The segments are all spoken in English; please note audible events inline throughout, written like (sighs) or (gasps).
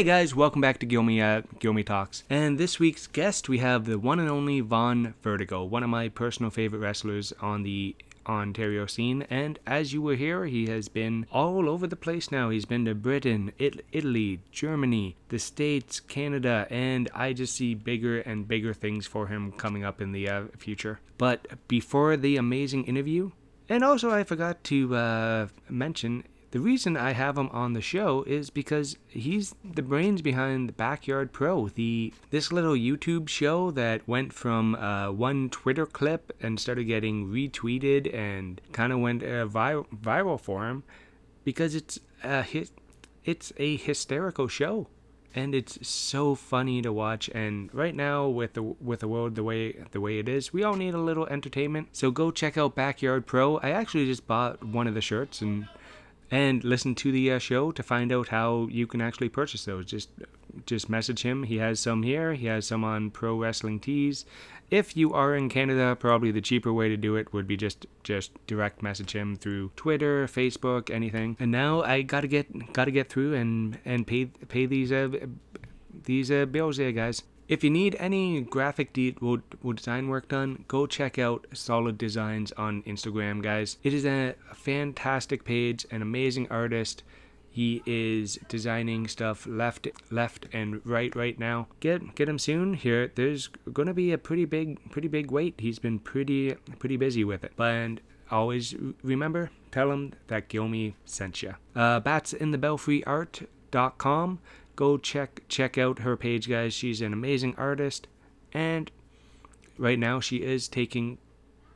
Hey guys, welcome back to Gilmy at Gilmy Talks. And this week's guest, we have the one and only Vaughn Vertigo, one of my personal favorite wrestlers on the Ontario scene. And as you will hear, he has been all over the place now. He's been to Britain, it- Italy, Germany, the States, Canada, and I just see bigger and bigger things for him coming up in the uh, future. But before the amazing interview, and also I forgot to uh, mention the reason I have him on the show is because he's the brains behind the Backyard Pro, the this little YouTube show that went from uh, one Twitter clip and started getting retweeted and kind of went uh, vi- viral for him because it's a it's a hysterical show. And it's so funny to watch. And right now with the with the world the way the way it is we all need a little entertainment. So go check out backyard pro. I actually just bought one of the shirts and and listen to the uh, show to find out how you can actually purchase those. Just just message him. He has some here. He has some on Pro Wrestling Tees. If you are in Canada, probably the cheaper way to do it would be just just direct message him through Twitter, Facebook, anything. And now I gotta get gotta get through and and pay pay these uh, these uh, bills there, guys. If you need any graphic de- design work done, go check out Solid Designs on Instagram, guys. It is a fantastic page, an amazing artist. He is designing stuff left, left, and right right now. Get get him soon. Here, there's gonna be a pretty big, pretty big wait. He's been pretty, pretty busy with it. But always remember, tell him that Gilmy sent you. Uh, Bats in the Belfry Art.com go check check out her page guys. She's an amazing artist. And right now she is taking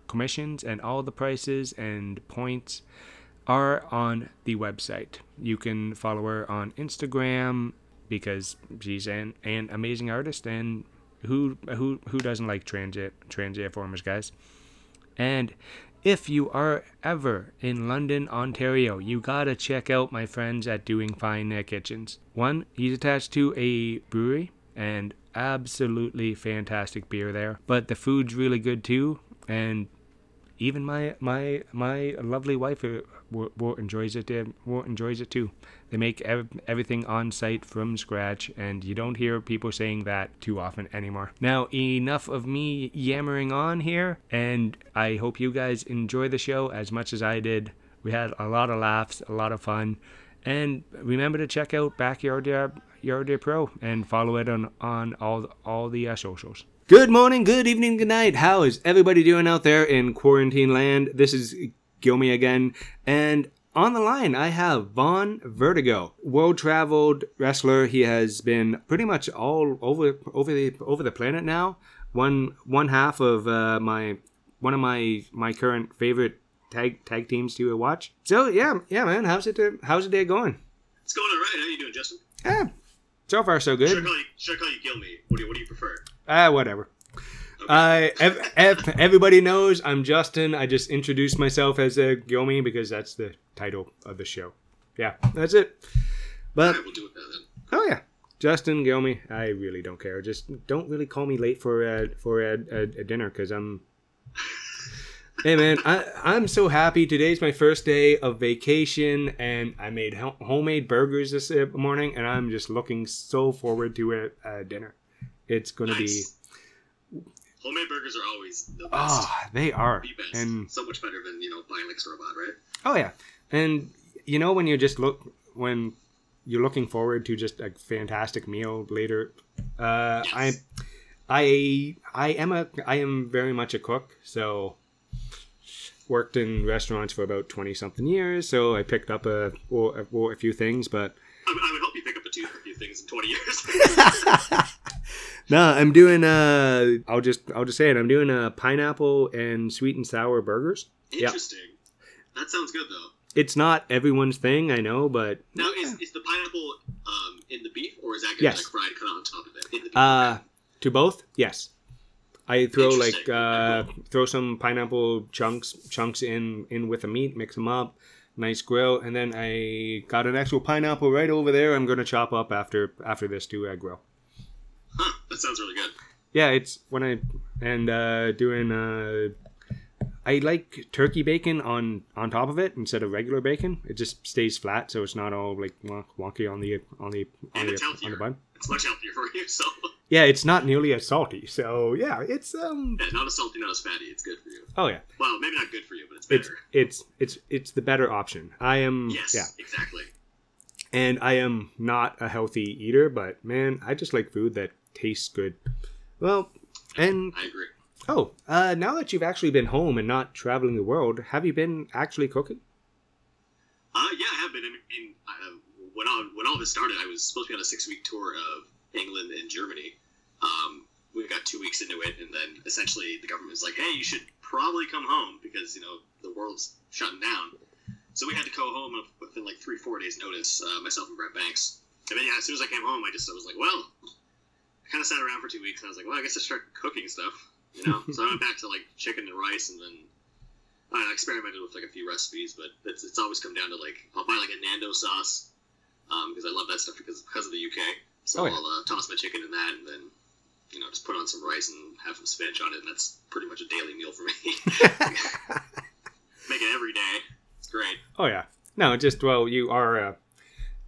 commissions and all the prices and points are on the website. You can follow her on instagram because she's an, an amazing artist and who who who doesn't like transit transit formers guys? And if you are ever in London, Ontario, you gotta check out my friends at Doing Fine uh, Kitchens. One, he's attached to a brewery and absolutely fantastic beer there. But the food's really good too, and even my my my lovely wife uh, enjoys it. Uh, w- enjoys it too. They make ev- everything on site from scratch, and you don't hear people saying that too often anymore. Now, enough of me yammering on here, and I hope you guys enjoy the show as much as I did. We had a lot of laughs, a lot of fun, and remember to check out Backyard Yard, Yard Pro and follow it on on all all the uh, socials. Good morning, good evening, good night. How is everybody doing out there in quarantine land? This is Gilmy again, and on the line I have Vaughn Vertigo, world traveled wrestler. He has been pretty much all over over the over the planet now. One one half of uh, my one of my my current favorite tag tag teams to watch. So yeah, yeah, man. How's it how's the day going? It's going all right. How are you doing, Justin? Yeah, so far so Should I good. call you, should I call you Gilmy? What do you, what do you prefer? Ah, whatever. I ev- ev- everybody knows I'm Justin. I just introduced myself as a Gilmy because that's the title of the show. Yeah, that's it. But Alright, we'll do it then. oh yeah, Justin Gilmy. I really don't care. Just don't really call me late for a for a, a, a dinner because I'm. (laughs) Hey man, I I'm so happy. Today's my first day of vacation, and I made ho- homemade burgers this uh, morning, and I'm just looking so forward to a, a dinner. It's gonna be. Homemade burgers are always the best. Ah, they are. the best. And so much better than you know buying like store bought, right? oh yeah, and you know when you just look when you're looking forward to just a fantastic meal later. Uh, I, Yes. I, I am a I am very much a cook. So worked in restaurants for about twenty something years. So I picked up a a, a few things, but I, I would help you pick up a, two, a few things in twenty years. (laughs) (laughs) no, I'm doing uh I'll just I'll just say it. I'm doing a pineapple and sweet and sour burgers. Yeah. Interesting. That sounds good though. it's not everyone's thing, I know, but Now, is, is the pineapple um, in the beef, or is that going to Yes. be like fried cut on top of it? In the beef, uh, to both, yes. I throw like uh, throw some pineapple chunks chunks in in with the meat, mix them up, nice grill, and then I got an actual pineapple right over there. I'm gonna chop up after after this too at grill. Huh, (laughs) that sounds really good. Yeah, it's when I and uh, doing. Uh, I like turkey bacon on on top of it instead of regular bacon. It just stays flat, so it's not all like wonk- wonky on the on the on the, it's on the bun. It's much healthier for you, so Yeah, it's not nearly as salty. So yeah, it's um. yeah, not as salty, not as fatty. It's good for you. Oh yeah, Well, maybe not good for you, but it's it's better. it's it's it's the better option. I am yes, yeah, exactly. and I am not a healthy eater, but man, I just like food that tastes good. Well, and I agree. oh, uh, now that you've actually been home and not traveling the world, have you been actually cooking? Uh, yeah, I have been. I mean, uh, when all when all this started, I was supposed to be on a six week tour of England and Germany. Um, we got two weeks into it, and then essentially the government was like, "Hey, you should probably come home because you know the world's shutting down." So we had to go home within like three, four days' notice. Uh, myself and Brent Banks. And then yeah, as soon as I came home, I just I was like, "Well," I kind of sat around for two weeks, and I was like, "Well, I guess I start cooking stuff." You know, (laughs) so I went back to like chicken and rice, and then I experimented with like a few recipes, but it's, it's always come down to like I'll buy like a Nando sauce because I love that stuff because because of the UK. So Oh, yeah. I'll uh, toss my chicken in that, and then you know just put on some rice and have some spinach on it, and that's pretty much a daily meal for me. (laughs) Make it every day. It's great. Oh yeah. No, just well, you are a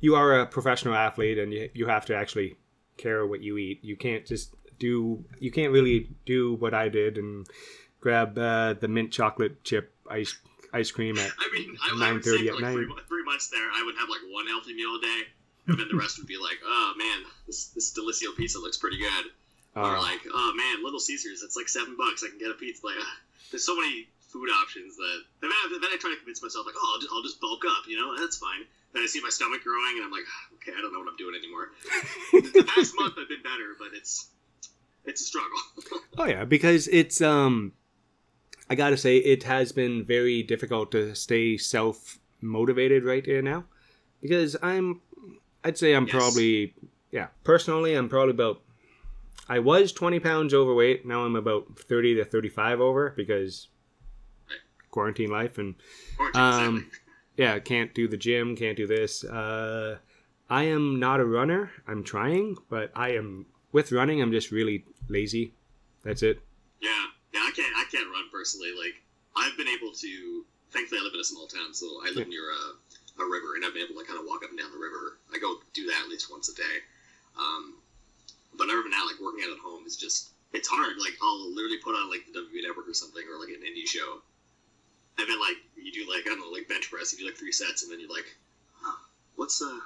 you are a professional athlete, and you you have to actually care what you eat. You can't just do. You can't really do what I did and grab uh, the mint chocolate chip ice ice cream at. (laughs) I mean, I, I would say 9:30 at like night. three, three months there, I would have like one healthy meal a day, and then the rest would be like, (laughs) oh man, this this Delissio pizza looks pretty good. or Uh, like, oh man, Little Caesars, it's like seven bucks. I can get a pizza. Like, uh, there's so many food options that. Then I, then I try to convince myself, like, oh, I'll just, I'll just bulk up, you know, that's fine. Then I see my stomach growing, and I'm like, (sighs) okay, I don't know what I'm doing anymore. (laughs) the past month I've been better, but it's it's a struggle. (laughs) oh yeah, because it's um, I gotta say it has been very difficult to stay self motivated right there now, because I'm, I'd say I'm Yes. probably yeah personally I'm probably about. I was 20 pounds overweight. Now I'm about 30 to 35 over because quarantine life and Um. Yeah, can't do the gym, can't do this. Uh, I am not a runner. I'm trying, but I am with running. I'm just really lazy. That's it. Yeah, yeah, I can't I can't run personally. Like I've been able to. Thankfully, I live in a small town, so I live near a, a river, and I've been able to kind of walk up and down the river. I go do that at least once a day. Um, but other than that, like working out at home is just it's hard. Like I'll literally put on like the WWE Network or something, or like an indie show, and then like you do like I don't know, like bench press. You do like three sets, and then you're like, huh, what's uh,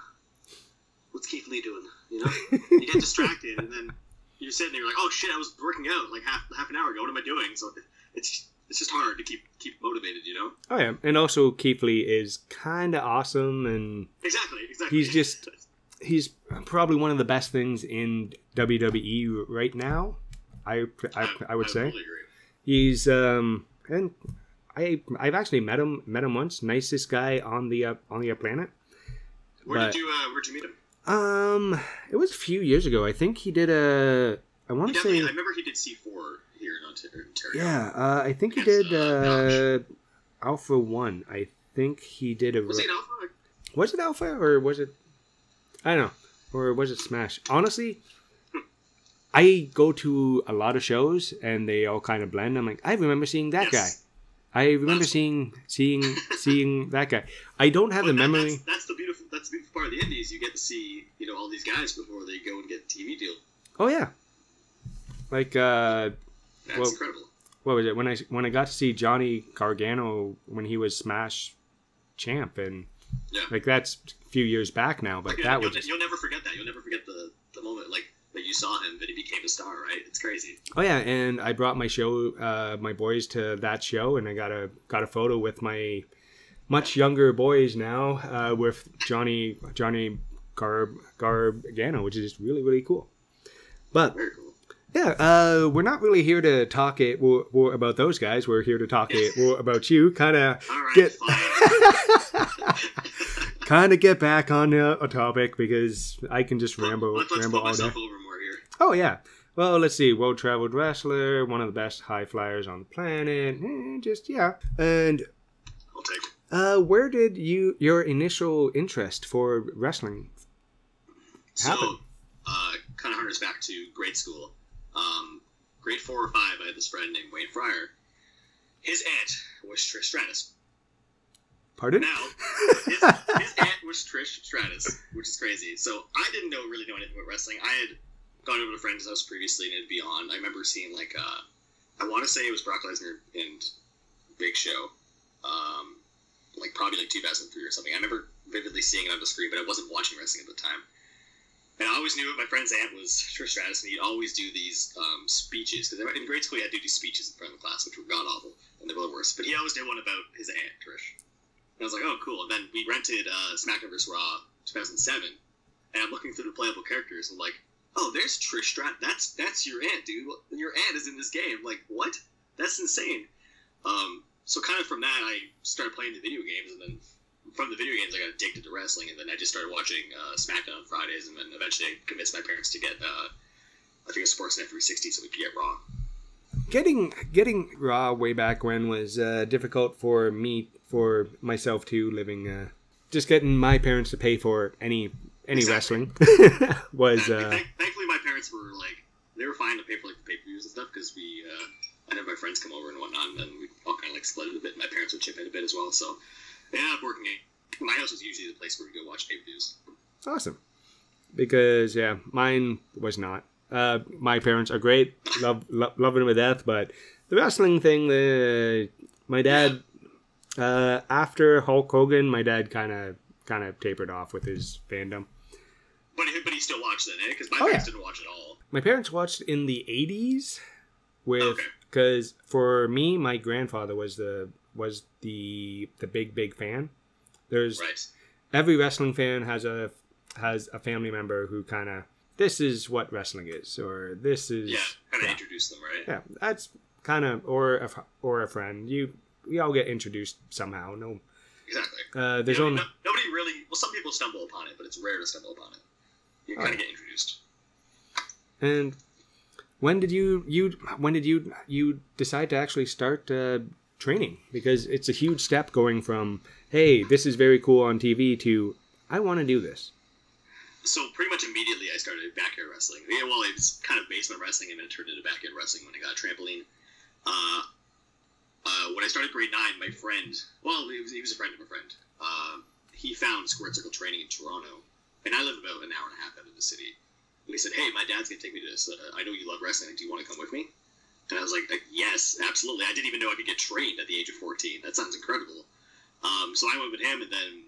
what's Keith Lee doing? You know, you get distracted, and then you're sitting there you're like, oh shit, I was working out like half half an hour ago. What am I doing? So it's it's just hard to keep keep motivated, you know? Oh yeah, and also Keith Lee is kind of awesome, and Exactly, exactly. He's just- he's probably one of the best things in WWE right now. I I, I would say agree. he's um and I I've actually met him met him once. Nicest guy on the uh, on the planet. Where But- did you uh, where'd you meet him? Um, it was a few years ago. I think he did a. I want to say. I remember he did C four here in Ontario. Yeah, uh, I think he did uh, uh, Alpha One. I think he did a. Was an alpha? was it Alpha or was it? I don't know, or was it Smash? Honestly, I go to a lot of shows and they all kind of blend. I'm like, I remember seeing that Yes. guy. I remember That's- seeing seeing seeing (laughs) that guy. I don't have the memory. That's, that's the beautiful. That's the beautiful part of the Indies. You get to see you know all these guys before they go and get a TV deal. Oh yeah, like uh, That's Well- incredible. what was it when I when I got to see Johnny Gargano when he was Smash champ and Yeah. like that's a few years back now, but that you'll, was just, you'll never forget that. You'll never forget the the moment like that you saw him that he became a star. Right? It's crazy. oh yeah, and I brought my show uh, my boys to that show and I got a got a photo with my much younger boys now uh, with Johnny Johnny Garb Gargano, which is really really cool. But cool. Yeah, uh, we're not really here to talk it about those guys. We're here to talk it about you. Kind of right, get. (laughs) (laughs) kind of get back on a, a topic because I can just ramble, Let's, let's ramble all day. over more here. Oh yeah. Well, let's see. World traveled wrestler, one of the best high flyers on the planet. eh, just yeah. And I'll take. it. uh, where did you your initial interest for wrestling So, uh, kind of harness back to grade school. Um, grade four or five, I had this friend named Wayne Fryer. His aunt was Trish Stratus. Pardon? Now, his, his aunt was Trish Stratus, which is crazy. So I didn't know really know anything about wrestling. I had gone over to a friend's house previously and it'd be on. I remember seeing like uh, I want to say it was Brock Lesnar and Big Show, um, like probably like 2003 or something. I remember vividly seeing it on the screen, but I wasn't watching wrestling at the time. And I always knew it. My friend's aunt was Trish Stratus, and he'd always do these um, speeches. Because in grade school, he had to do these speeches in front of the class, which were god awful, and they were the worst. But he always did one about his aunt, Trish. And I was like, oh, cool. And then we rented uh, SmackDown vs. Raw 2007, and I'm looking through the playable characters, and like, oh, there's Trish Strat. That's that's your aunt, dude. Your aunt is in this game. Like, what? That's insane. Um, so kind of from that, I started playing the video games, and then from the video games, I got addicted to wrestling, and then I just started watching uh, SmackDown on Fridays, and then eventually I convinced my parents to get, uh, I think was Sportsnet 360, so we could get Raw. getting getting raw way back when was uh, difficult for me for myself too living uh, just getting my parents to pay for any any Exactly. wrestling (laughs) was uh, thankfully, my parents were like, they were fine to pay for like the pay per views and stuff because we, uh, I'd have my friends come over and whatnot, and then we all kind of like split it a bit. My parents would chip in a bit as well, so it ended up working. My house was usually the place where we go watch pay per views. awesome because yeah mine was not uh, my parents are great love lo- loving them to death but the wrestling thing the my dad uh, after Hulk Hogan my dad kind of kind of tapered off with his fandom But he, but he still watched it, eh? Because my Oh, parents yeah. didn't watch it all. My parents watched in the '80s with Okay. because for me, my grandfather was the was the the big big fan. There's Right. every wrestling fan has a has a family member who kind of this is what wrestling is, or this is Yeah. Kind of yeah, introduce them, right? yeah, that's kind of or a or a friend. You we all get introduced somehow. No, Exactly. uh, there's know, only no, nobody really. Well, some people stumble upon it, but it's rare to stumble upon it. You kind of get introduced. And when did you you when did you you decide to actually start uh, training? Because it's a huge step going from hey, this is very cool on TV to I want to do this. So pretty much immediately, I started backyard wrestling. Yeah, well, it was kind of basement wrestling, and then it turned into backyard wrestling when I got a trampoline. Uh, uh, when I started grade nine, my friend, well, he was, he was a friend of a friend. Uh, he found Squared Circle Training in Toronto, and I live about an hour and a half out of the city. And he said, "Hey, my dad's gonna take me to this. Uh, I know you love wrestling. Do you want to come with me?" And I was like, "Yes, absolutely." I didn't even know I could get trained at the age of fourteen. That sounds incredible. Um, so I went with him, and then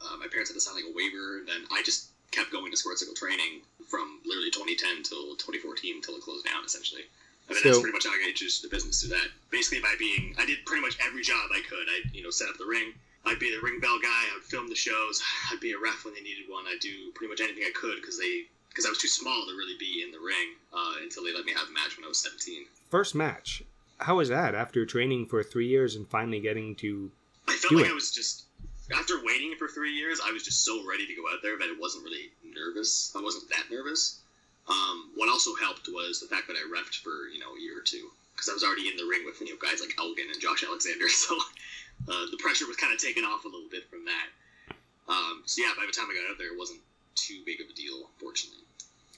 uh, my parents had to sign like a waiver, and then I just kept going to Squared Circle Training from literally 2010 till 2014 until it closed down, essentially. And So- that's pretty much how I got introduced to the business through that. Basically, by being, I did pretty much every job I could. I, you know, set up the ring. I'd be the ring bell guy. I would film the shows. (sighs) I'd be a ref when they needed one. I'd do pretty much anything I could because they, because I was too small to really be in the ring uh, until they let me have a match when I was 17. First match. How was that after training for three years and finally getting to? I felt like it. I was just after waiting for three years, I was just so ready to go out there that it wasn't really nervous. I wasn't that nervous. Um, what also helped was the fact that I refed for you know a year or two because I was already in the ring with you know guys like Elgin and Josh Alexander, (laughs) so uh, the pressure was kind of taken off a little bit from that. Um, so yeah, by the time I got out there, it wasn't too big of a deal, fortunately.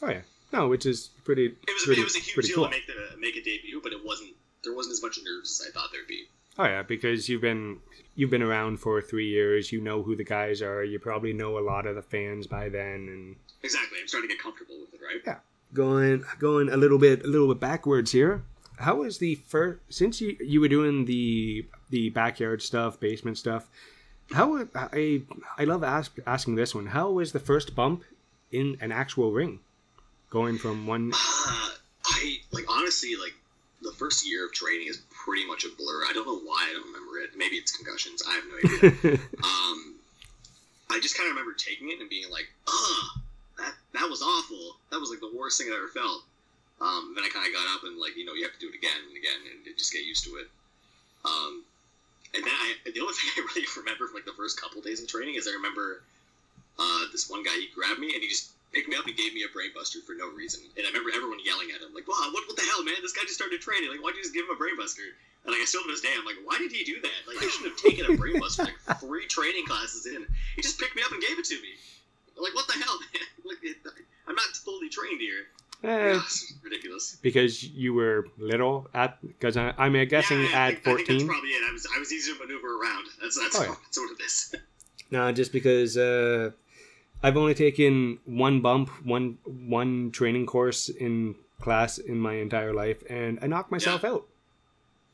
Oh yeah, no, which is pretty. It was pretty, it was a huge deal cool. to make the make a debut, but it wasn't there wasn't as much nerves as I thought there'd be. Oh yeah, because you've been you've been around for three years. You know who the guys are. You probably know a lot of the fans by then, and Exactly, I'm starting to get comfortable with it, right? Yeah. going going a little bit a little bit backwards here. How was the first since you you were doing the the backyard stuff, basement stuff? How I I love ask, asking this one. How was the first bump in an actual ring? Going from one Uh, I like honestly like the first year of training is pretty much a blur. I don't know why I don't remember it. Maybe it's concussions. I have no idea. (laughs) um, I just kind of remember taking it and being like, "Ugh, that was awful. That was like the worst thing I ever felt." Um, then I kind of got up and like you know you have to do it again and again and just get used to it. Um, and then I, the only (laughs) thing I really remember from like the first couple days of training is I remember uh, this one guy he grabbed me and he just picked me up and gave me a brainbuster for no reason. And I remember everyone yelling at him like, "Wow, what, what the hell, man? This guy just started training. Like, why'd you just give him a brainbuster?" And like I still to this day, I'm like, "Why did he do that? Like, I shouldn't have taken a brainbuster like (laughs) three training classes in. He just picked me up and gave it to me. Like, what the hell, man? (laughs) Like, it, I'm not fully trained here. Eh, Ugh, ridiculous." because you were little at because I'm guessing Yeah, I at think- I think that's 14. probably it. I was I was easy to maneuver around. That's that's, Oh, yeah. that's what it is. (laughs) No, just because uh, I've only taken one bump, one one training course in class in my entire life, and I knocked myself out.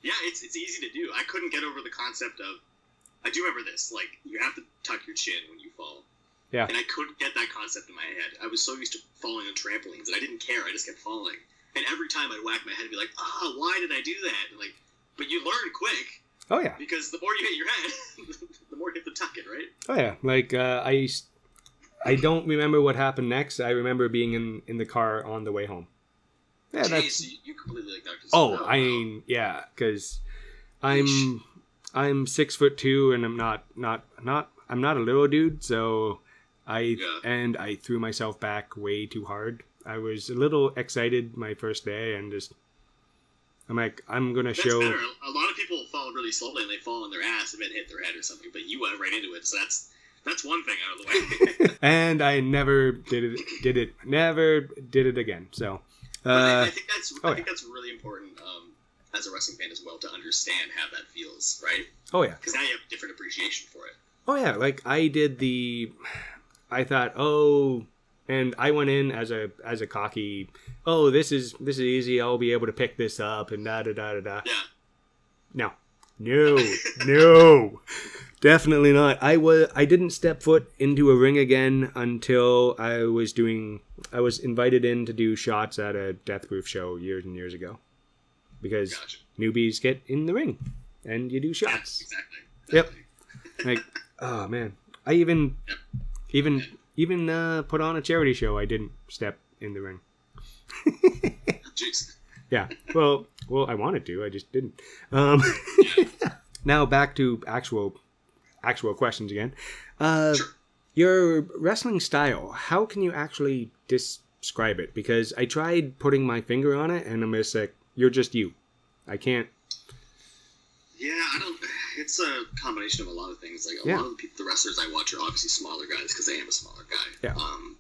Yeah, it's it's easy to do. I couldn't get over the concept of. I do remember this. Like you have to tuck your chin when you fall. Yeah. And I couldn't get that concept in my head. I was so used to falling on trampolines, and I didn't care. I just kept falling. And every time I'd whack my head and be like, "Ah, why did I do that?" And like, but you learn quick Oh yeah, because the more you hit your head, (laughs) the more you have to tuck it, right? oh yeah. Like uh, I, s- I don't remember what happened next. I remember being in in the car on the way home. Yeah, Jeez, that's. you, you completely like knocked Oh, yourself out. I mean, yeah, because I'm I'm six foot two, and I'm not not not I'm not a little dude, so I Yeah. and I threw myself back way too hard. I was a little excited my first day, and just I'm like I'm gonna That's show. better. A lot of people fall really slowly and they fall on their ass and then hit their head or something. But you went right into it, so that's that's one thing out of the way. (laughs) (laughs) and I never did it. Did it? Never did it again. So, But I, uh, I think that's oh, I think that's really important um, as a wrestling fan as well to understand how that feels, right? oh yeah. Because now you have a different appreciation for it. Oh yeah, like I did the I thought, "Oh, and I went in as a as a cocky, "Oh, this is this is easy. I'll be able to pick this up and da da da da da." No. No. (laughs) no. Definitely not. I was I didn't step foot into a ring again until I was doing I was invited in to do shots at a Death Proof show years and years ago. Because gotcha. newbies get in the ring and you do shots. exactly. Yep. like oh man i even even even uh, put on a charity show i didn't step in the ring Jeez. yeah well well i wanted to i just didn't um (laughs) now back to actual actual questions again uh Sure. your wrestling style how can you actually describe it because i tried putting my finger on it and i'm just like you're just you i can't Yeah, I don't. It's a combination of a lot of things. Like a Yeah. lot of the, people, the wrestlers I watch are obviously smaller guys because I am a smaller guy. Yeah. Um,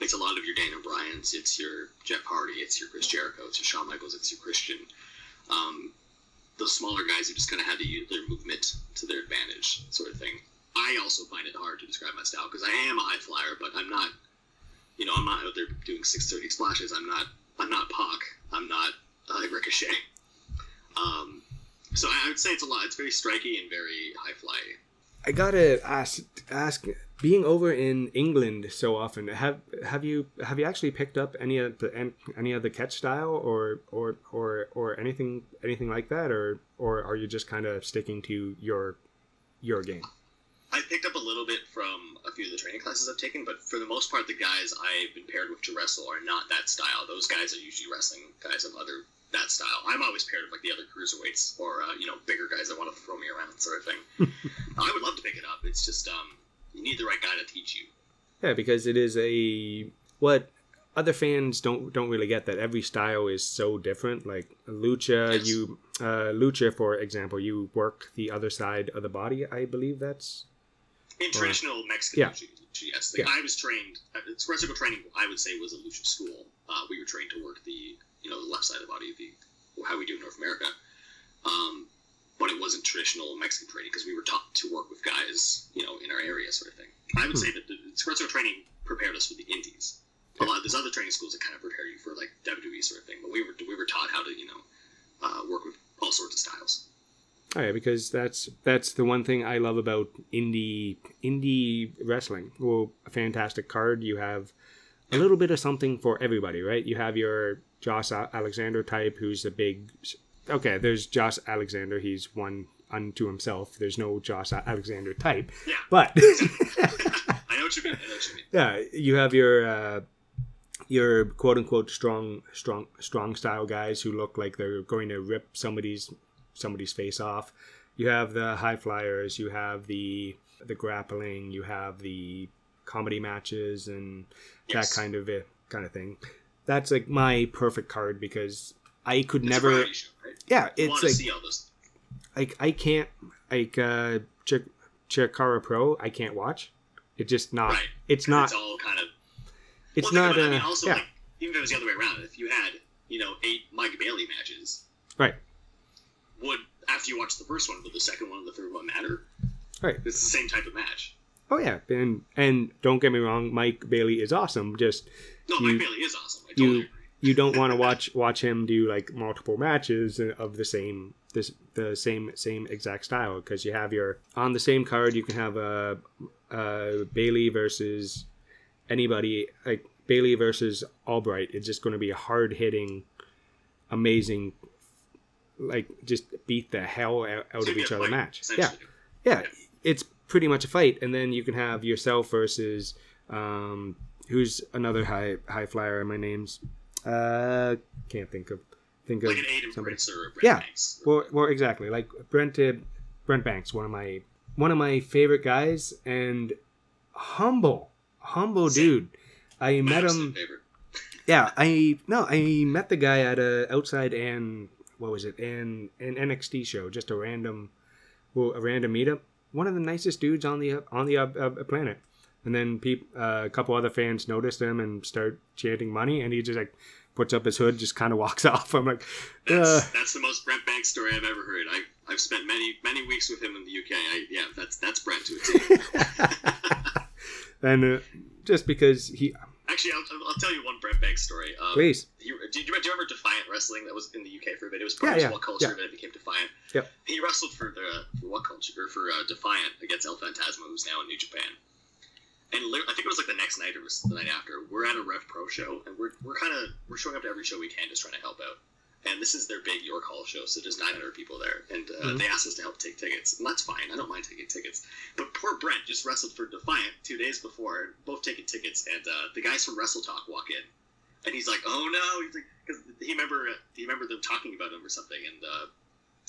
it's a lot of your Daniel Bryan's. It's your Jeff Hardy. It's your Chris Jericho. It's your Shawn Michaels. It's your Christian. Um, the smaller guys who just kind of had to use their movement to their advantage, sort of thing. I also find it hard to describe my style because I am a high flyer, but I'm not. You know, I'm not out there doing 630 splashes. I'm not. I'm not Pac. I'm not uh, Ricochet. Um, so I would say it's a lot. It's very striky and very high fly. I gotta ask ask being over in England so often have have you have you actually picked up any of the any of the catch style or or or or anything anything like that or or are you just kind of sticking to your your game? I picked up a little bit from a few of the training classes I've taken, but for the most part, the guys I've been paired with to wrestle are not that style. Those guys are usually wrestling guys of other that style. I'm always paired with like the other cruiserweights or uh, you know bigger guys that want to throw me around, sort of thing. (laughs) I would love to pick it up. It's just um, you need the right guy to teach you. Yeah, because it is a what other fans don't don't really get that every style is so different. Like lucha, Yes. you uh, lucha for example, you work the other side of the body. I believe that's In traditional Mexican Yeah. lucha, yes. Like, Yeah. I was trained. uh, It's wrestling training. I would say was a lucha school. Uh, we were trained to work the you know the left side of the body, the how we do in North America. Um, but it wasn't traditional Mexican training because we were taught to work with guys you know in our area, sort of thing. I would Hmm. say that the wrestling training prepared us for the indies. A lot of these other training schools that kind of prepare you for like WWE sort of thing, but we were we were taught how to you know uh, work with all sorts of styles. Oh yeah, because that's that's the one thing I love about indie indie wrestling. Well, a fantastic card. You have a little bit of something for everybody, right? You have your Josh Alexander type, who's a big. Okay, there's Josh Alexander. He's one unto himself. There's no Josh Alexander type, Yeah, but (laughs) I know what you mean. I know what you mean. yeah, you have your uh, your quote unquote strong strong strong style guys who look like they're going to rip somebody's somebody's face off. You have the high flyers, you have the the grappling, you have the comedy matches and Yes. that kind of it, kind of thing. That's like my perfect card because I could It's never. show, right? Yeah, it's like see all those. like I can't like uh Ch- Chikara Pro. I can't watch. It's just not. Right. It's not. It's all kind of. It's well, not. Think about it. I mean, also, yeah. like, even if it was the other way around, if you had, you know, eight Mike Bailey matches, Right. Would after you watch the first one, would the second one and the third one matter? Right. It's the same type of match. Oh yeah, and and don't get me wrong, Mike Bailey is awesome. Just No, You- Mike Bailey is awesome. I totally you agree. (laughs) you don't want to (laughs) watch watch him do like multiple matches of the same this the same same exact style because you have your on the same card you can have a uh, uh, Bailey versus anybody like Bailey versus Albright. It's just going to be a hard hitting, amazing, like just beat the hell out, out It's of each other fight, match. Yeah, yeah, it's pretty much a fight, and then you can have yourself versus um, who's another high high flyer. My name's uh, can't think of think Like of an Aiden somebody. Prince or a Yeah. Banks. Well, well, exactly. Like Brent uh, Brent Banks, one of my one of my favorite guys, and humble, humble Same. dude. I My met him. favorite. Yeah, I no, I met the guy at a outside and what was it? And an NXT show, just a random, well, a random meetup. One of the nicest dudes on the on the uh, uh, planet. And then peop, uh, a couple other fans notice him and start chanting money, and he just like puts up his hood, just kind of walks (laughs) off. I'm like, That's, uh, that's the most Brent Banks story I've ever heard. I've, I've spent many many weeks with him in the UK. I, yeah, that's that's Brent to a T. (laughs) and uh, just because he, Actually, I'll, I'll tell you one Brent Banks story. Um, please, You, did, you, do you remember Defiant Wrestling that was in the UK for a bit? It was part yeah, of What Culture, yeah. then it became Defiant. Yep. He wrestled for the for What Culture or for uh, Defiant against El Phantasmo, who's now in New Japan. And I think it was like the next night or was the night after. We're at a Rev Pro show, and we're we're kind of we're showing up to every show we can, just trying to help out. And this is their big York Hall show, so there's 900 people there, and uh, Mhm. they asked us to help take tickets, and that's fine. I don't mind taking tickets. But poor Brent just wrestled for Defiant two days before, both taking tickets, and uh, the guys from Wrestle Talk walk in, and he's like, "Oh no!" He's like, because he remember he remember them talking about him or something, and uh,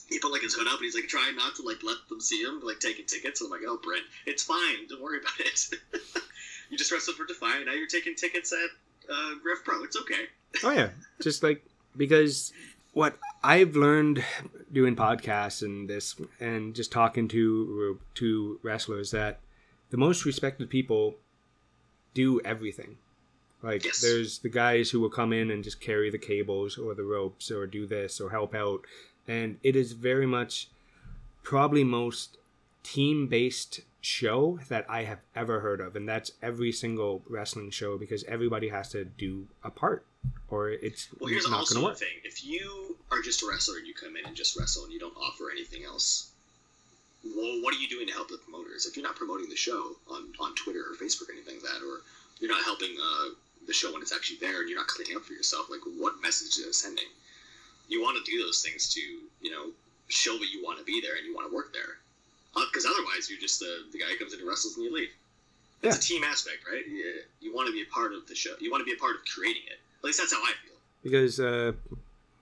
he put like his hood up, and he's like trying not to like let them see him, like taking tickets. And I'm like, "Oh, Brent, it's fine. Don't worry about it. (laughs) you just wrestled for Defiant. Now you're taking tickets at uh, Rev Pro. It's okay." oh yeah, just like because what I've learned doing podcasts and this and just talking to to wrestlers that the most respected people do everything. Like Yes. there's the guys who will come in and just carry the cables or the ropes or do this or help out, and it is very much probably most team based show that I have ever heard of, and that's every single wrestling show because everybody has to do a part or it's Well, here's not also going to work. thing: if you are just a wrestler and you come in and just wrestle and you don't offer anything else, well, what are you doing to help the promoters? If you're not promoting the show on, on Twitter or Facebook or anything like that, or you're not helping uh, the show when it's actually there, and you're not cleaning up for yourself, like what message is it sending? You want to do those things to, you know, show that you want to be there and you want to work there, because otherwise you're just the, the guy who comes in and wrestles and you leave. It's Yeah. a team aspect, right? You, you want to be a part of the show. You want to be a part of creating it. At least that's how I feel. because uh,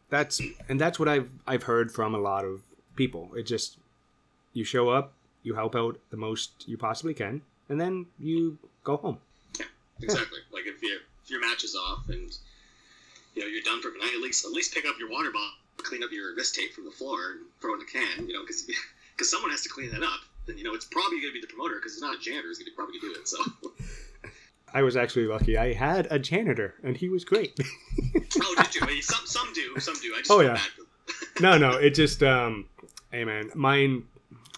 that's and that's what I've I've heard from a lot of people. It just you show up, you help out the most you possibly can, and then you go home. Yeah, exactly. (laughs) Like if your if your match is off and you know you're done for the night, at least at least pick up your water bottle, clean up your wrist tape from the floor, and throw it in a can. You know, because because (laughs) someone has to clean that up. And you know it's probably going to be the promoter because it's not a janitor who's going to probably do it. So (laughs) I was actually lucky. I had a janitor, and he was great. (laughs) oh, did you? Some some do, some do. I just Oh, yeah. bad for them. (laughs) no, no, it just um, hey man, mine,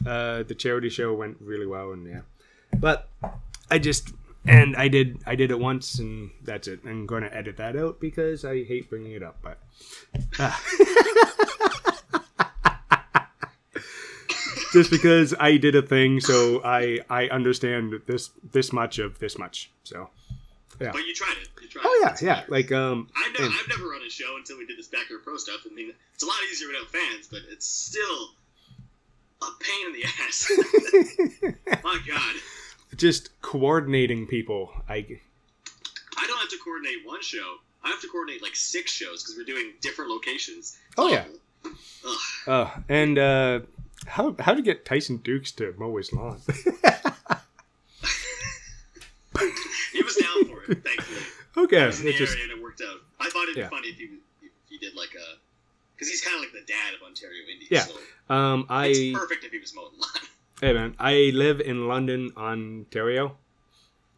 uh, the charity show went really well, and yeah, but I just and I did I did it once, and that's it. I'm going to edit that out because I hate bringing it up, but. ah. (laughs) just because I did a thing, so I I understand this this much of this much. So, yeah. But you tried it. You tried oh yeah, That's yeah, like um, I've never, and- I've never run a show until we did this Backyard Pro stuff. I mean, it's a lot easier without fans, but it's still a pain in the ass. (laughs) My God. just coordinating people. I I don't have to coordinate one show. I have to coordinate like six shows because we're doing different locations. It's Oh, yeah. Ugh. Oh, and uh, how how to get Tyson Dukes to mow his lawn? he was down for it, thankfully. okay, in the it's just area and it worked out. I thought it'd Yeah. be funny if he if he did like a because he's kind of like the dad of Ontario Indies. Yeah. So um it's I perfect if he was mowing lawn. (laughs) hey man I live in London, Ontario,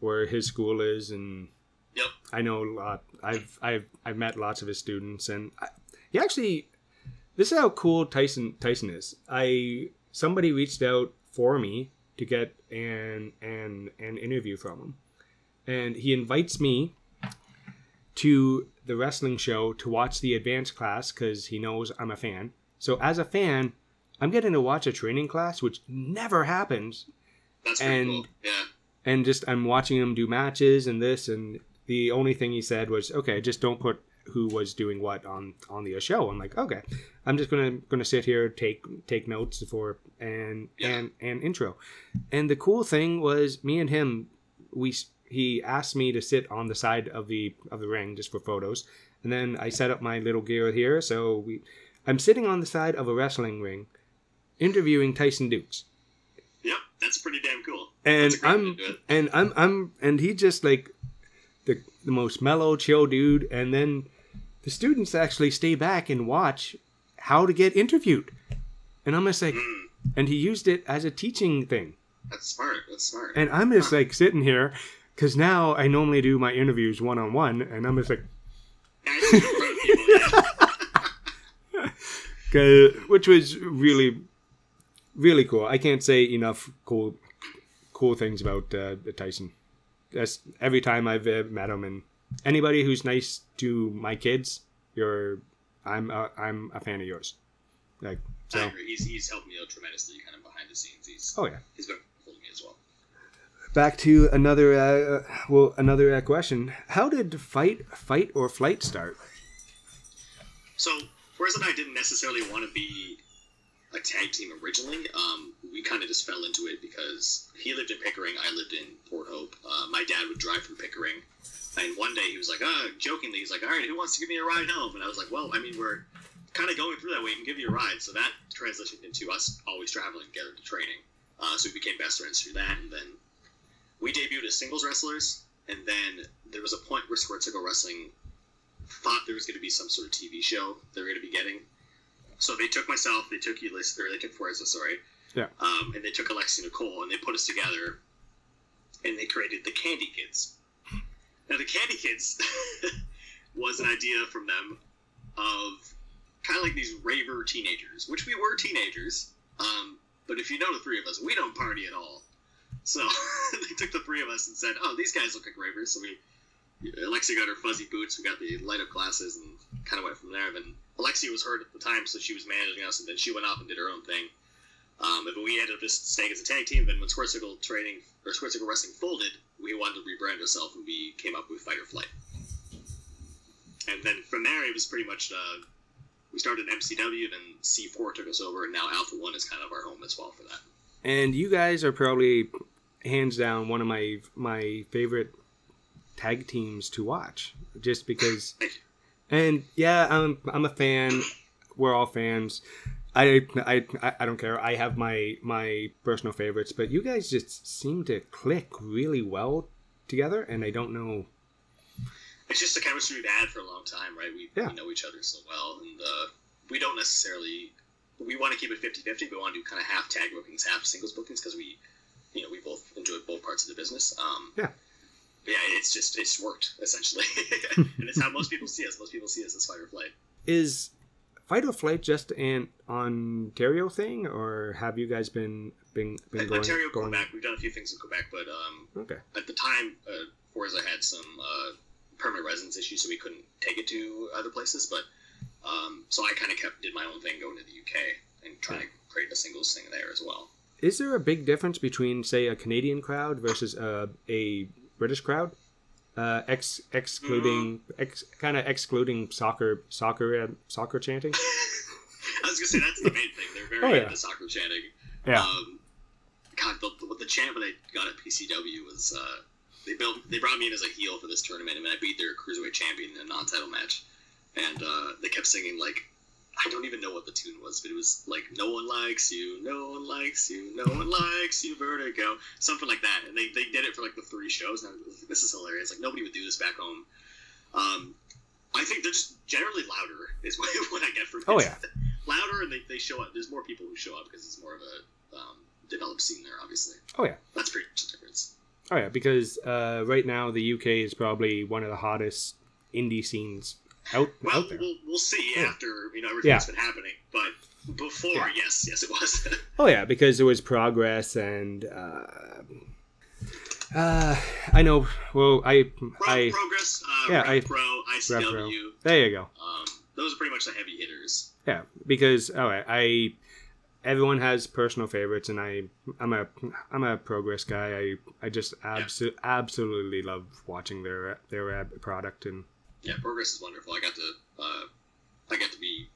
where his school is, and Yep. I know a lot. I've I've I've met lots of his students, and I, he actually. This is how cool Tyson Tyson is. I somebody reached out for me to get an an an interview from him, and he invites me to the wrestling show to watch the advanced class because he knows I'm a fan. So as a fan, I'm getting to watch a training class, which never happens That's pretty And- cool. Yeah. and just I'm watching him do matches and this and the only thing he said was okay just don't put who was doing what on on the show I'm like okay I'm just gonna gonna sit here take take notes for and Yeah. and and intro and the cool thing was me and him we he asked me to sit on the side of the of the ring just for photos and then I set up my little gear here so we I'm sitting on the side of a wrestling ring interviewing Tyson Dukes Yep. That's pretty damn cool. and That's a great way I'm to do it. and I'm I'm and he just like the the most mellow, chill dude. And then the students actually stay back and watch how to get interviewed. And I'm just like, Mm, and he used it as a teaching thing. that's smart. That's smart. And I'm just like sitting here because now I normally do my interviews one on one, and I'm just like, Yeah, I think you're proud of people, yeah. (laughs) 'Cause- which was really, really cool. I can't say enough cool, cool things about uh, Tyson. That's every time I've uh, met him, and anybody who's nice to my kids, you're, I'm, uh, I'm a fan of yours. Like I so. agree. He's, he's helped me out tremendously, kind of behind the scenes. He's Oh yeah. he's been to me as well. Back to another, uh, well, another uh, question. How did fight, fight or flight start? So, Forrest and I didn't necessarily want to be a tag team originally. Um, we kind of just fell into it because he lived in Pickering, I lived in Port Hope. Uh, my dad would drive from Pickering, and one day he was like, "Ah," jokingly, he's like, "All right, who wants to give me a ride home?" And I was like, "Well, I mean, we're kind of going through that way. We can give you a ride." So that transitioned into us always traveling together to training. Uh, so we became best friends through that, and then we debuted as singles wrestlers. And then there was a point where Squared Circle Wrestling thought there was going to be some sort of TV show they were going to be getting. So they took myself, they took Ulysses, or they took Forza, sorry. Yeah. Um, and they took Alexia Nicole, and they put us together, and they created the Candy Kids. Now the Candy Kids (laughs) was an idea from them of kind of like these raver teenagers, which we were teenagers. Um, but if you know the three of us, we don't party at all. So (laughs) they took the three of us and said, "Oh, these guys look like ravers." So we Alexia got her fuzzy boots. We got the light up glasses, and kind of went from there. Then Alexia was hurt at the time, so she was managing us, and then she went off and did her own thing. Um, but we ended up just staying as a tag team. Then when Squared Circle Training or Squared Circle Wrestling folded, we wanted to rebrand ourselves, and we came up with Fight or Flight. And then from there, it was pretty much uh, we started MCW, then C4 took us over, and now Alpha One is kind of our home as well for that. And you guys are probably hands down one of my my favorite tag teams to watch, just because. And yeah, I'm I'm a fan. We're all fans. I, I, I don't care. I have my my personal favorites, but you guys just seem to click really well together, and I don't know. it's just a chemistry we've had for a long time, right? We, Yeah. we know each other so well, and uh, we don't necessarily we want to keep it 50-50. We want to do kind of half tag bookings, half singles bookings because we, you know, we both enjoy both parts of the business. Um, Yeah. but yeah, it's just it's worked essentially, (laughs) and it's how most people see us. Most people see us as fight or flight. Is Fight or Flight just an Ontario thing, or have you guys been been been going? Ontario, going Quebec. We've done a few things in Quebec, but um, Okay. at the time, uh, Forza had some uh, permanent residence issues, so we couldn't take it to other places. But um, so I kind of kept did my own thing going to the UK and trying to create a singles thing there as well. Is there a big difference between, say, a Canadian crowd versus a, a British crowd? Uh, ex excluding ex kind of excluding soccer soccer uh, soccer chanting. (laughs) I was gonna say that's the main thing. They're very Oh, yeah. into soccer chanting. Yeah. Um, God, the, the, the that I got at PCW was uh, they built they brought me in as a heel for this tournament, and I beat their cruiserweight champion in a non-title match, and uh, they kept singing like I don't even know what the tune was, but it was like "No one likes you, no one likes you, no one likes you, Vertigo," something like that. And they, they did it for like the three shows, and I was like, this is hilarious. Like nobody would do this back home. Um, I think they're just generally louder is what, (laughs) what I get from. Oh, yeah. (laughs) louder, and they, they show up. There's more people who show up because it's more of a um, developed scene there. Obviously, Oh yeah. that's pretty much the difference. Oh yeah, because uh, right now the UK is probably one of the hottest indie scenes out Well, out there. we'll, we'll see Yeah. after you know everything Yeah. been happening, but before, Yeah. yes, yes, it was. (laughs) Oh yeah, because there was progress and uh, uh, I know. Well, I Pro, I Progress, uh, yeah, I- Pro, ICW. Pro. there you go. Um, those are pretty much the heavy hitters. Yeah, because all right, I everyone has personal favorites, and I I'm a I'm a progress guy. I I just abso- absolutely love watching their their product and Yeah, Progress is wonderful. I got to uh, I got to be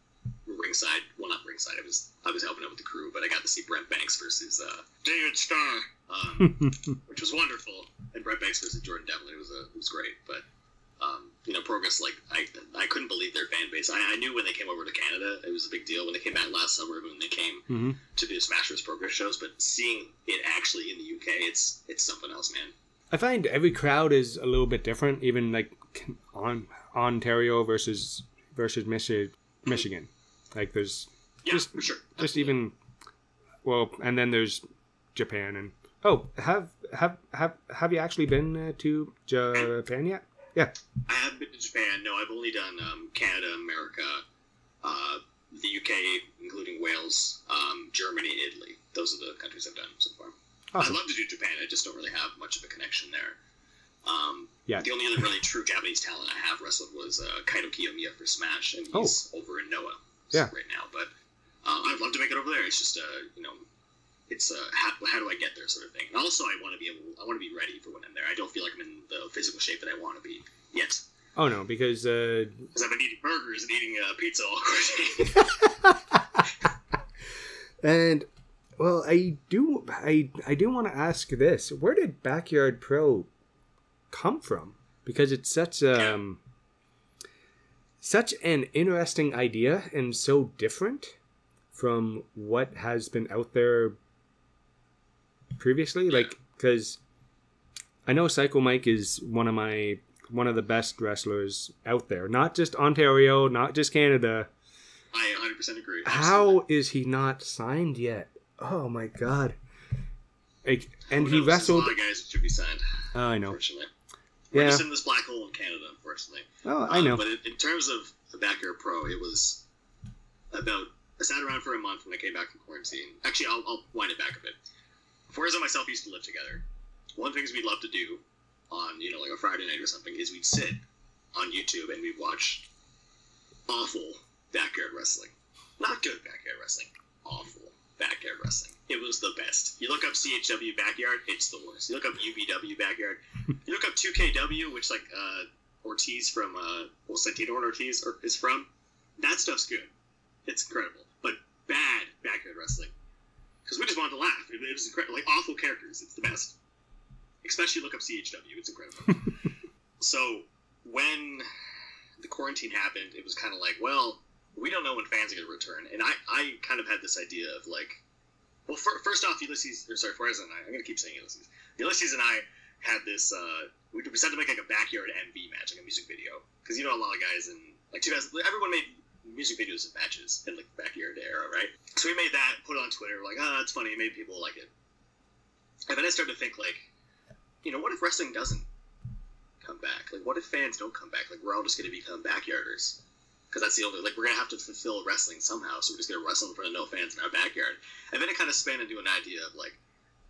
ringside. Well, not ringside. I was I was helping out with the crew, but I got to see Brent Banks versus uh, David Starr, um, (laughs) which was wonderful. And Brent Banks versus Jordan Devlin. It was a, it was great, but. Um, you know, Progress, like, I, I couldn't believe their fan base. I, I knew when they came over to Canada, it was a big deal. When they came back last summer, when they came Mhm. to do Smash Bros. Progress shows, but seeing it actually in the UK, it's it's something else, man. I find every crowd is a little bit different. Even like on Ontario versus versus Michi- Michigan, like there's Yeah, Just- sure. just even well, and then there's Japan and oh have have have have you actually been uh, to Japan yet? Yeah. I haven't been to Japan. No, I've only done um, Canada, America, uh, the UK, including Wales, um, Germany, Italy. Those are the countries I've done so far. Awesome. I'd love to do Japan. I just don't really have much of a connection there. Um, Yeah. The only other really true Japanese talent I have wrestled was uh, Kaito Kiyomiya for Smash, and he's over in Noah Yeah. right now. But uh, I'd love to make it over there. It's just, uh, you know, it's uh, how, how do I get there sort of thing. And also, I want to be able, I want to be ready for when I'm there. I don't feel like I'm in the physical shape that I want to be yet. Oh no, because uh, (laughs) Because I've been eating burgers and eating uh, pizza all day. (laughs) and well, I do I I do want to ask this: Where did Backyard Pro come from? Because it's such um such an interesting idea and so different from what has been out there previously. Like, because I know Psycho Mike is one of my one of the best wrestlers out there. Not just Ontario, not just Canada. I 100% agree. How is he not signed yet? Oh my god! Like, and Who he knows? There's wrestled. A lot of guys that should be signed, Oh, I know. We're Yeah. just in this black hole in Canada, unfortunately. Oh, I Um, know. but in, in terms of the Backyard Pro, it was about. I sat around for a month when I came back from quarantine. Actually, I'll, I'll wind it back a bit. Forza and myself used to live together. One of the things we'd love to do on, you know, like a Friday night or something is we'd sit on YouTube and we'd watch awful backyard wrestling. Not good backyard wrestling. Awful backyard wrestling. It was the best. You look up CHW backyard, it's the worst. You look up UBW backyard. (laughs) you look up 2KW, which like uh, Ortiz from uh, well, Santino Ortiz are, is from. That stuff's good. It's incredible, but bad backyard wrestling. Because we just wanted to laugh. It, it was incredible. Like awful characters. It's the best. Especially look up CHW. It's incredible. (laughs) so when the quarantine happened, it was kind of like, well, we don't know when fans are going to return, and I, I kind of had this idea of like, well, fir- first off, Ulysses, or sorry, Forrest and I, I'm going to keep saying Ulysses. Ulysses and I had this. Uh, we decided to make like a backyard MV match, like a music video, because you know a lot of guys in like 2000, everyone made music videos of matches in like the backyard era, right? So we made that, put it on Twitter, like, oh, that's funny, made people like it. And then I started to think like, you know, what if wrestling doesn't come back? Like, what if fans don't come back? Like, we're all just going to become backyarders. Because that's the only, like, we're to have to fulfill wrestling somehow, so we're just to wrestle in front of no fans in our backyard. And then it kind of spanned into an idea of, like,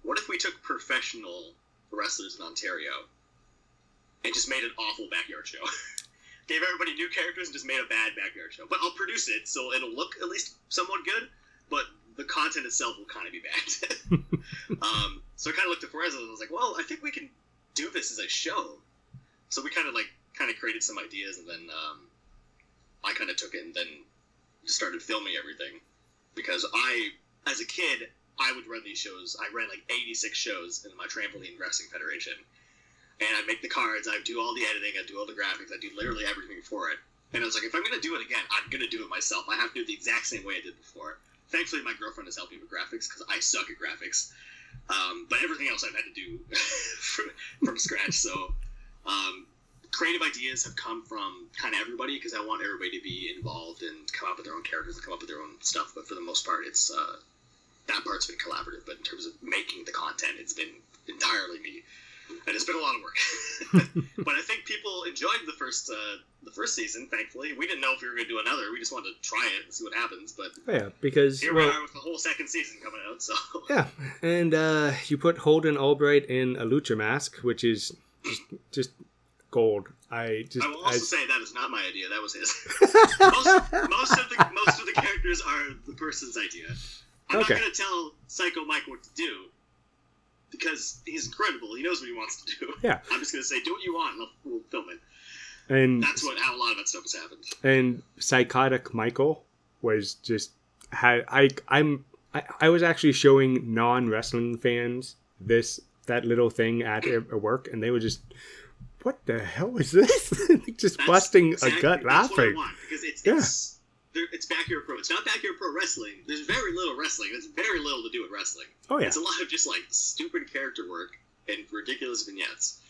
what if we took professional wrestlers in Ontario and just made an awful backyard show? (laughs) Gave everybody new characters and just made a bad backyard show. But I'll produce it, so it'll look at least somewhat good, but the content itself will kind of be bad. (laughs) um, so I kind of looked at Perez and I was like, well, I think we can do this as a show. So we kind of like kind of created some ideas, and then um, I kind of took it and then started filming everything because I, as a kid, I would run these shows. I ran like 86 shows in my trampoline wrestling federation, and I'd make the cards. I'd do all the editing. I'd do all the graphics. I'd do literally everything for it. And I was like, if I'm gonna do it again, I'm gonna do it myself. I have to do it the exact same way I did before. Thankfully, my girlfriend has helped me with graphics because I suck at graphics. Um, but everything else I've had to do from, (laughs) from scratch. So um, creative ideas have come from kind of everybody because I want everybody to be involved and come up with their own characters and come up with their own stuff. But for the most part, it's uh, that part's been collaborative. But in terms of making the content, it's been entirely me, and it's been a lot of work. (laughs) but I think people enjoyed the first uh, the first season. Thankfully, we didn't know if we were going to do another. We just wanted to try it and see what happens. But Oh, yeah, because here well, we are with the whole second season coming out. So (laughs) yeah, and uh, you put Holden Albright in a lucha mask, which is just just gold. I just I will I, also say that is not my idea. That was his. (laughs) most, most of the most of the characters are the person's idea. I'm Okay. not going to tell Psycho Mike what to do because he's incredible. He knows what he wants to do. Yeah. (laughs) I'm just going to say, do what you want, and we'll, we'll film it. and That's what how a lot of that stuff has happened. and psychotic Michael was just had I I'm I, I was actually showing non wrestling fans this that little thing at at work, and they were just. What the hell is this? (laughs) just That's busting exactly- a gut that's What I laughing. want because it's Yeah. it's there, it's backyard pro. It's not backyard pro wrestling. There's very little wrestling. There's very little to do with wrestling. Oh yeah, It's a lot of just like stupid character work and ridiculous vignettes,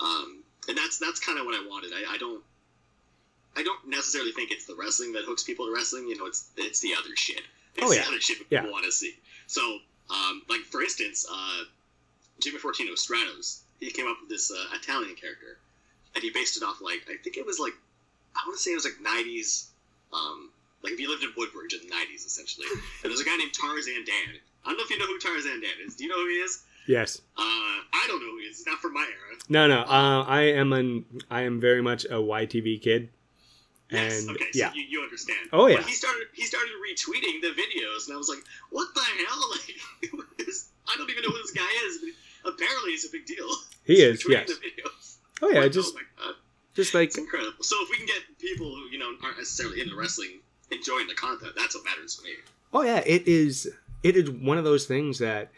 um, and that's that's kind of what I wanted. I, I don't, I don't necessarily think it's the wrestling that hooks people to wrestling. You know, it's it's the other shit. It's Oh, the other shit that Yeah. people want to see. So, um, like for instance, uh, Jimmy Fortino Stratos, he came up with this uh, Italian character, and he based it off like I think it was like I want to say it was like '90s. Um, like if you lived in Woodbridge in the '90s, essentially. (laughs) And there's a guy named Tarzan Dan. I don't know if you know who Tarzan Dan is. Do you know who he is? yes. Uh, I don't know who he is. He's not from my era. No, no. Uh, I am an I am very much a YTV kid, Yes. and okay. So yeah, you, you understand. Oh, yeah. But he started he started retweeting the videos, and I was like, what the hell? (laughs) Like, I don't even know who this guy is. Apparently, he's a big deal. he is. Yes. The videos. Oh yeah, Like, just oh just like it's incredible. So if we can get people who you know aren't necessarily into wrestling enjoying the content, that's what matters to me. Oh yeah, it is. It is one of those things that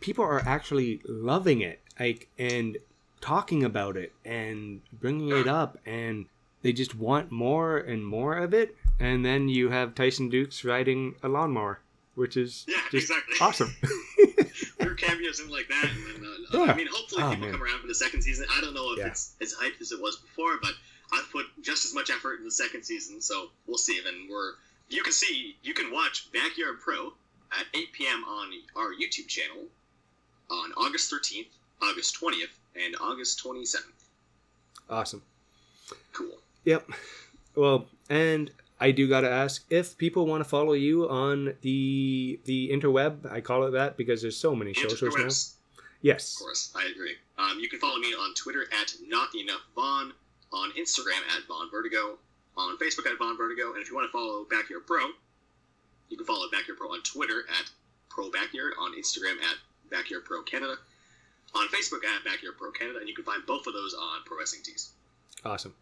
people are actually loving it, like and talking about it and bringing it ah. up, and they just want more and more of it. And then you have Tyson Dux riding a lawnmower, which is Yeah, exactly. awesome. (laughs) there were (laughs) cameos in like that, and then uh, Yeah. I mean, hopefully Oh, people man. come around for the second season. I don't know if Yeah. it's as hyped as it was before, but I've put just as much effort in the second season, so we'll see. And we're you can see you can watch Backyard Pro at 8 p.m. on our YouTube channel on August 13th, August 20th, and August 27th. awesome. Cool. Yep. Well, and I do gotta ask if people want to follow you on the the interweb. I call it that because there's so many socials now. Yes. Of course, I agree. Um, you can follow me on Twitter at Not Enough Vaughn, on Instagram at Vaughn Vertigo, on Facebook at Vaughn Vertigo, and if you want to follow Backyard Pro, you can follow Backyard Pro on Twitter at Pro Backyard, on Instagram at Backyard Pro Canada, on Facebook at Backyard Pro Canada, and you can find both of those on Pro Wrestling Tees. Awesome.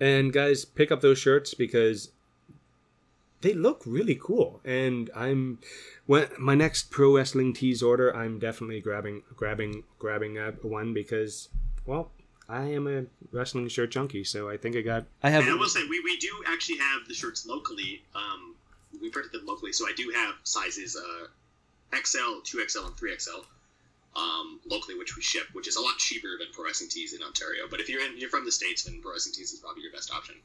And guys, pick up those shirts because they look really cool. And I'm when my next pro wrestling tees order, I'm definitely grabbing grabbing grabbing uh, one because well, I am a wrestling shirt junkie, so I think I got I have And I will say, we, we do actually have the shirts locally. Um, we printed them locally, so I do have sizes uh, XL, 2XL, and 3XL um, locally, which we ship, which is a lot cheaper than Pro Wrestling Tees in Ontario. But if you're in, you're from the states, then Pro Wrestling Tees is probably your best option.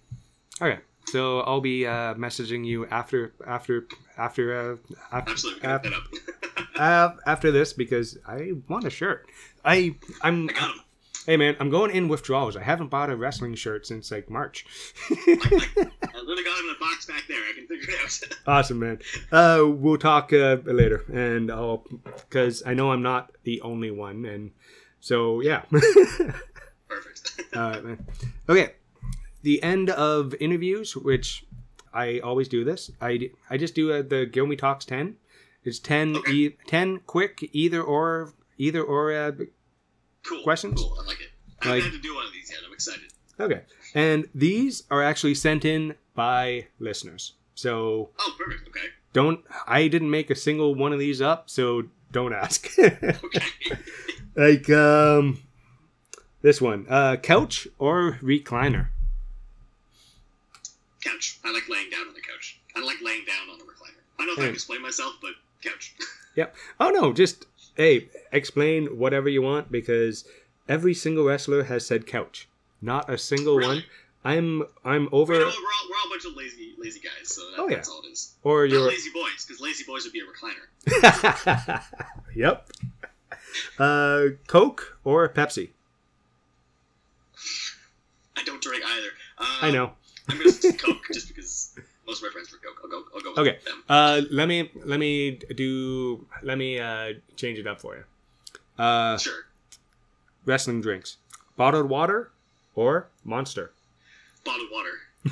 Okay. So I'll be uh, messaging you after after after uh, after Absolutely, uh, we can hook that up. (laughs) uh, after this because I want a shirt. I I'm I got them. hey man, I'm going in withdrawals. I haven't bought a wrestling shirt since like March. (laughs) I literally got them in a box back there. I can figure it out. (laughs) awesome, man. Uh, we'll talk uh, later, and I'll because I know I'm not the only one, and so yeah. Perfect. All right, man. Okay, the end of interviews, which I always do this. I, I just do uh, the Gilmy Talks ten. It's ten Okay. e- ten quick either or either or. Uh, cool. Questions? Cool. I like it. I Like- haven't had to do one of these yet. I'm excited. okay, and these are actually sent in by listeners. So Oh, perfect. Okay. don't. I didn't make a single one of these up, so don't ask. Okay. (laughs) like um, this one, uh, couch or recliner. Couch. I like laying down on the couch. I like laying down on the recliner. I don't know if I explain myself, but couch. (laughs) Yep. Oh no, just hey, explain whatever you want because every single wrestler has said couch. Not a single Really? one. I'm I'm over we're, all, we're, all, we're all a bunch of lazy lazy guys, so that, Oh, yeah. that's all it is. or you're lazy boys, because lazy boys would be a recliner. (laughs) Yep. Uh Coke or Pepsi? I don't drink either. Uh, I know. I'm gonna say Coke just because most of my friends drink Coke. I'll go. I'll go with Okay. them. Uh let me let me do let me uh change it up for you. Uh Sure. wrestling drinks. Bottled water or Monster? Bottled water. (laughs)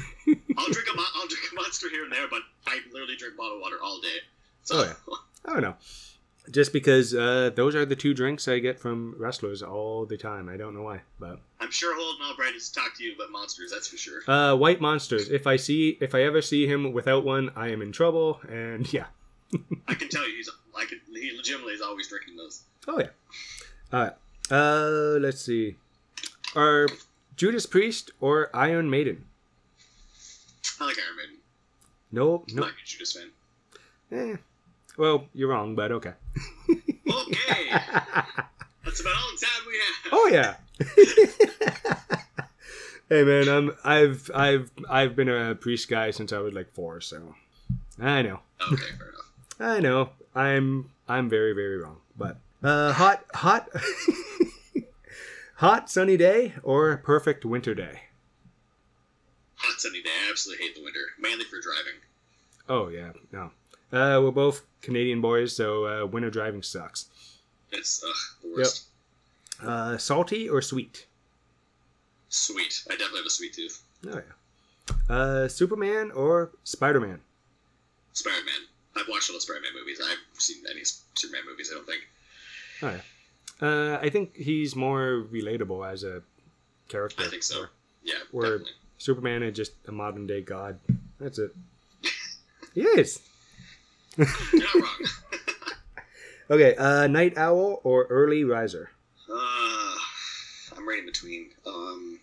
I'll drink a mo- I'll drink a monster here and there, but I literally drink bottled water all day. So Oh, yeah. I don't know. Just because uh, those are the two drinks I get from wrestlers all the time. I don't know why, but I'm sure Holden Albright has talked to you about monsters. That's for sure. uh, white monsters. If I see, if I ever see him without one, I am in trouble. And yeah, (laughs) I can tell you, he's I can, he legitimately is always drinking those. oh yeah. All right. Uh, let's see. Are Judas Priest or Iron Maiden? I like Iron Maiden. Nope. I'm Nope. not a Judas fan. Eh. Well, you're wrong, but okay. Okay, (laughs) that's about all the time we have. Oh yeah. (laughs) hey man, I'm I've I've I've been a priest guy since I was like four, so I know. Okay, fair enough. I know. I'm I'm very very wrong. But uh hot hot (laughs) hot sunny day or perfect winter day? Hot sunny day. I absolutely hate the winter, mainly for driving. Oh yeah, no. Uh we're both Canadian boys, so uh, winter driving sucks. It's ugh, the worst. Yep. Uh salty or sweet? Sweet. I definitely have a sweet tooth. Oh yeah. Uh Superman or Spider-Man? Spider Man. I've watched all the Spider Man movies. I haven't seen any Superman movies. I don't think. Oh yeah. Uh I think he's more relatable as a character. I think so. Yeah, Or definitely. Superman is just a modern day god. That's it. (laughs) he is. Not (laughs) wrong. Okay, uh, night owl or early riser? uh, I'm right in between. Um,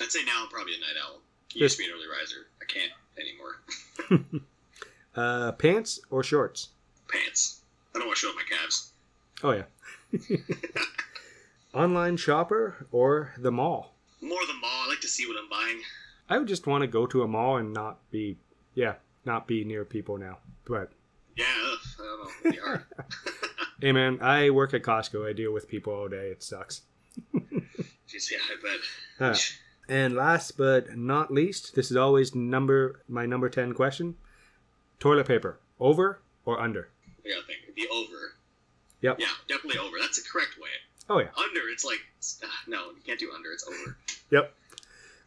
I'd say now I'm probably a night owl. Yes. Used to be an early riser. I can't anymore. (laughs) (laughs) Uh, pants or shorts? Pants. I don't want to show up my calves. Oh yeah. Online shopper or the mall? More the mall. I like to see what I'm buying. I would just want to go to a mall and not be, yeah, not be near people now. But Yeah, I don't know. It'd be hard. hey, man, I work at Costco. I deal with people all day. It sucks. (laughs) Jeez, yeah, I bet. Uh, and last but not least, this is always number my number ten question: toilet paper over or under? Yeah, I gotta think. It'd be over. Yep. Yeah, definitely over. That's the correct way. Oh yeah. Under, it's like ah, no, you can't do under. It's over. Yep.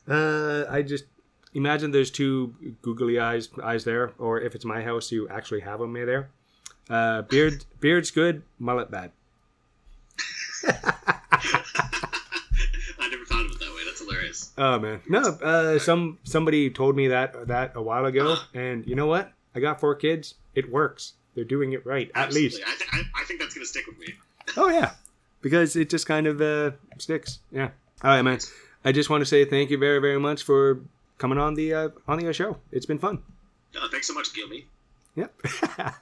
Uh, I just imagine there's two googly eyes eyes there, or if it's my house, you actually have them there. Uh, beard (laughs) beard's good, mullet bad. (laughs) I never thought of it that way. That's hilarious. Oh man, no. Uh, some somebody told me that that a while ago, (gasps) and you know what? I got four kids. It works. They're doing it right, at least. I, th- I, I think that's gonna stick with me. Oh yeah, because it just kind of uh, sticks. Yeah. All right, man. I just want to say thank you very very much for coming on the uh, on the show. It's been fun. Uh, thanks so much, Gilmy. Yep. (laughs)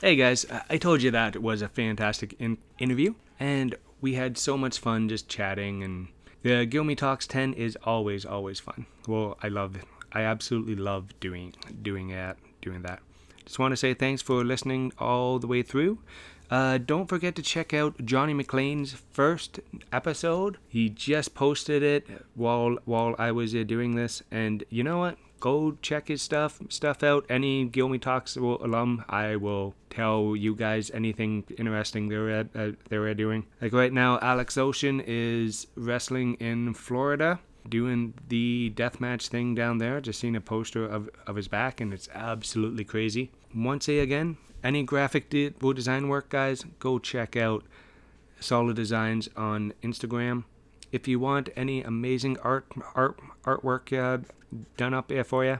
Hey guys, I- I told you that was a fantastic in- interview, and we had so much fun just chatting. And the Gilmy Talks 10 is always, always fun. Well, I love it. I absolutely love doing doing that. Doing that. Just want to say thanks for listening all the way through. Uh, don't forget to check out Johnny McLean's first episode. He just posted it while while I was uh, doing this, and you know what? Go check his stuff stuff out. Any Gilmy Talks alum, I will tell you guys anything interesting they're at, uh, they're doing. Like right now, Alex Ocean is wrestling in Florida doing the deathmatch thing down there. Just seen a poster of, of his back, and it's absolutely crazy. Once again, any graphic de- design work, guys, go check out Solid Designs on Instagram. If you want any amazing art art artwork uh, done up there for you,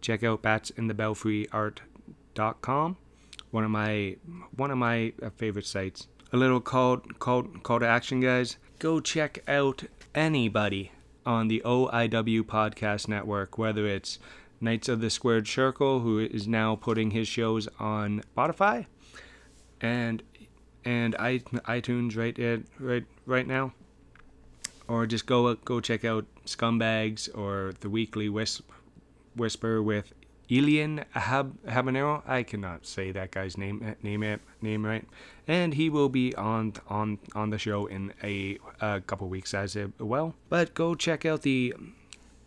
check out batsinthebelfryart.com. One of my one of my uh, favorite sites. A little call call call to action, guys. Go check out anybody on the OIW podcast network, whether it's Knights of the Squared Circle, who is now putting his shows on Spotify and and iTunes right at, right right now. Or just go go check out Scumbags or the Weekly Whisp, Whisper with Elian Hab- Habanero. I cannot say that guy's name name name right, and he will be on on on the show in a, a couple weeks as well. But go check out the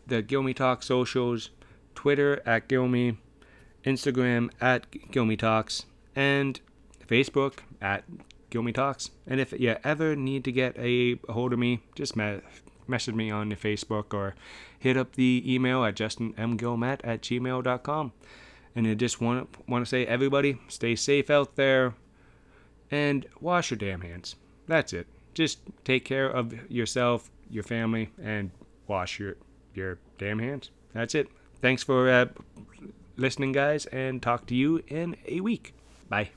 the Gilmy Talk socials, Twitter at Gilmy, Instagram at Gilmy Talks, and Facebook at Gilmy Talks. And if you ever need to get a hold of me, just me- message me on Facebook or hit up the email at justinmgilmet at gmail.com. And I just want want to say, everybody, stay safe out there and wash your damn hands. That's it. Just take care of yourself, your family, and wash your your damn hands. That's it. Thanks for uh, listening, guys, and talk to you in a week. Bye.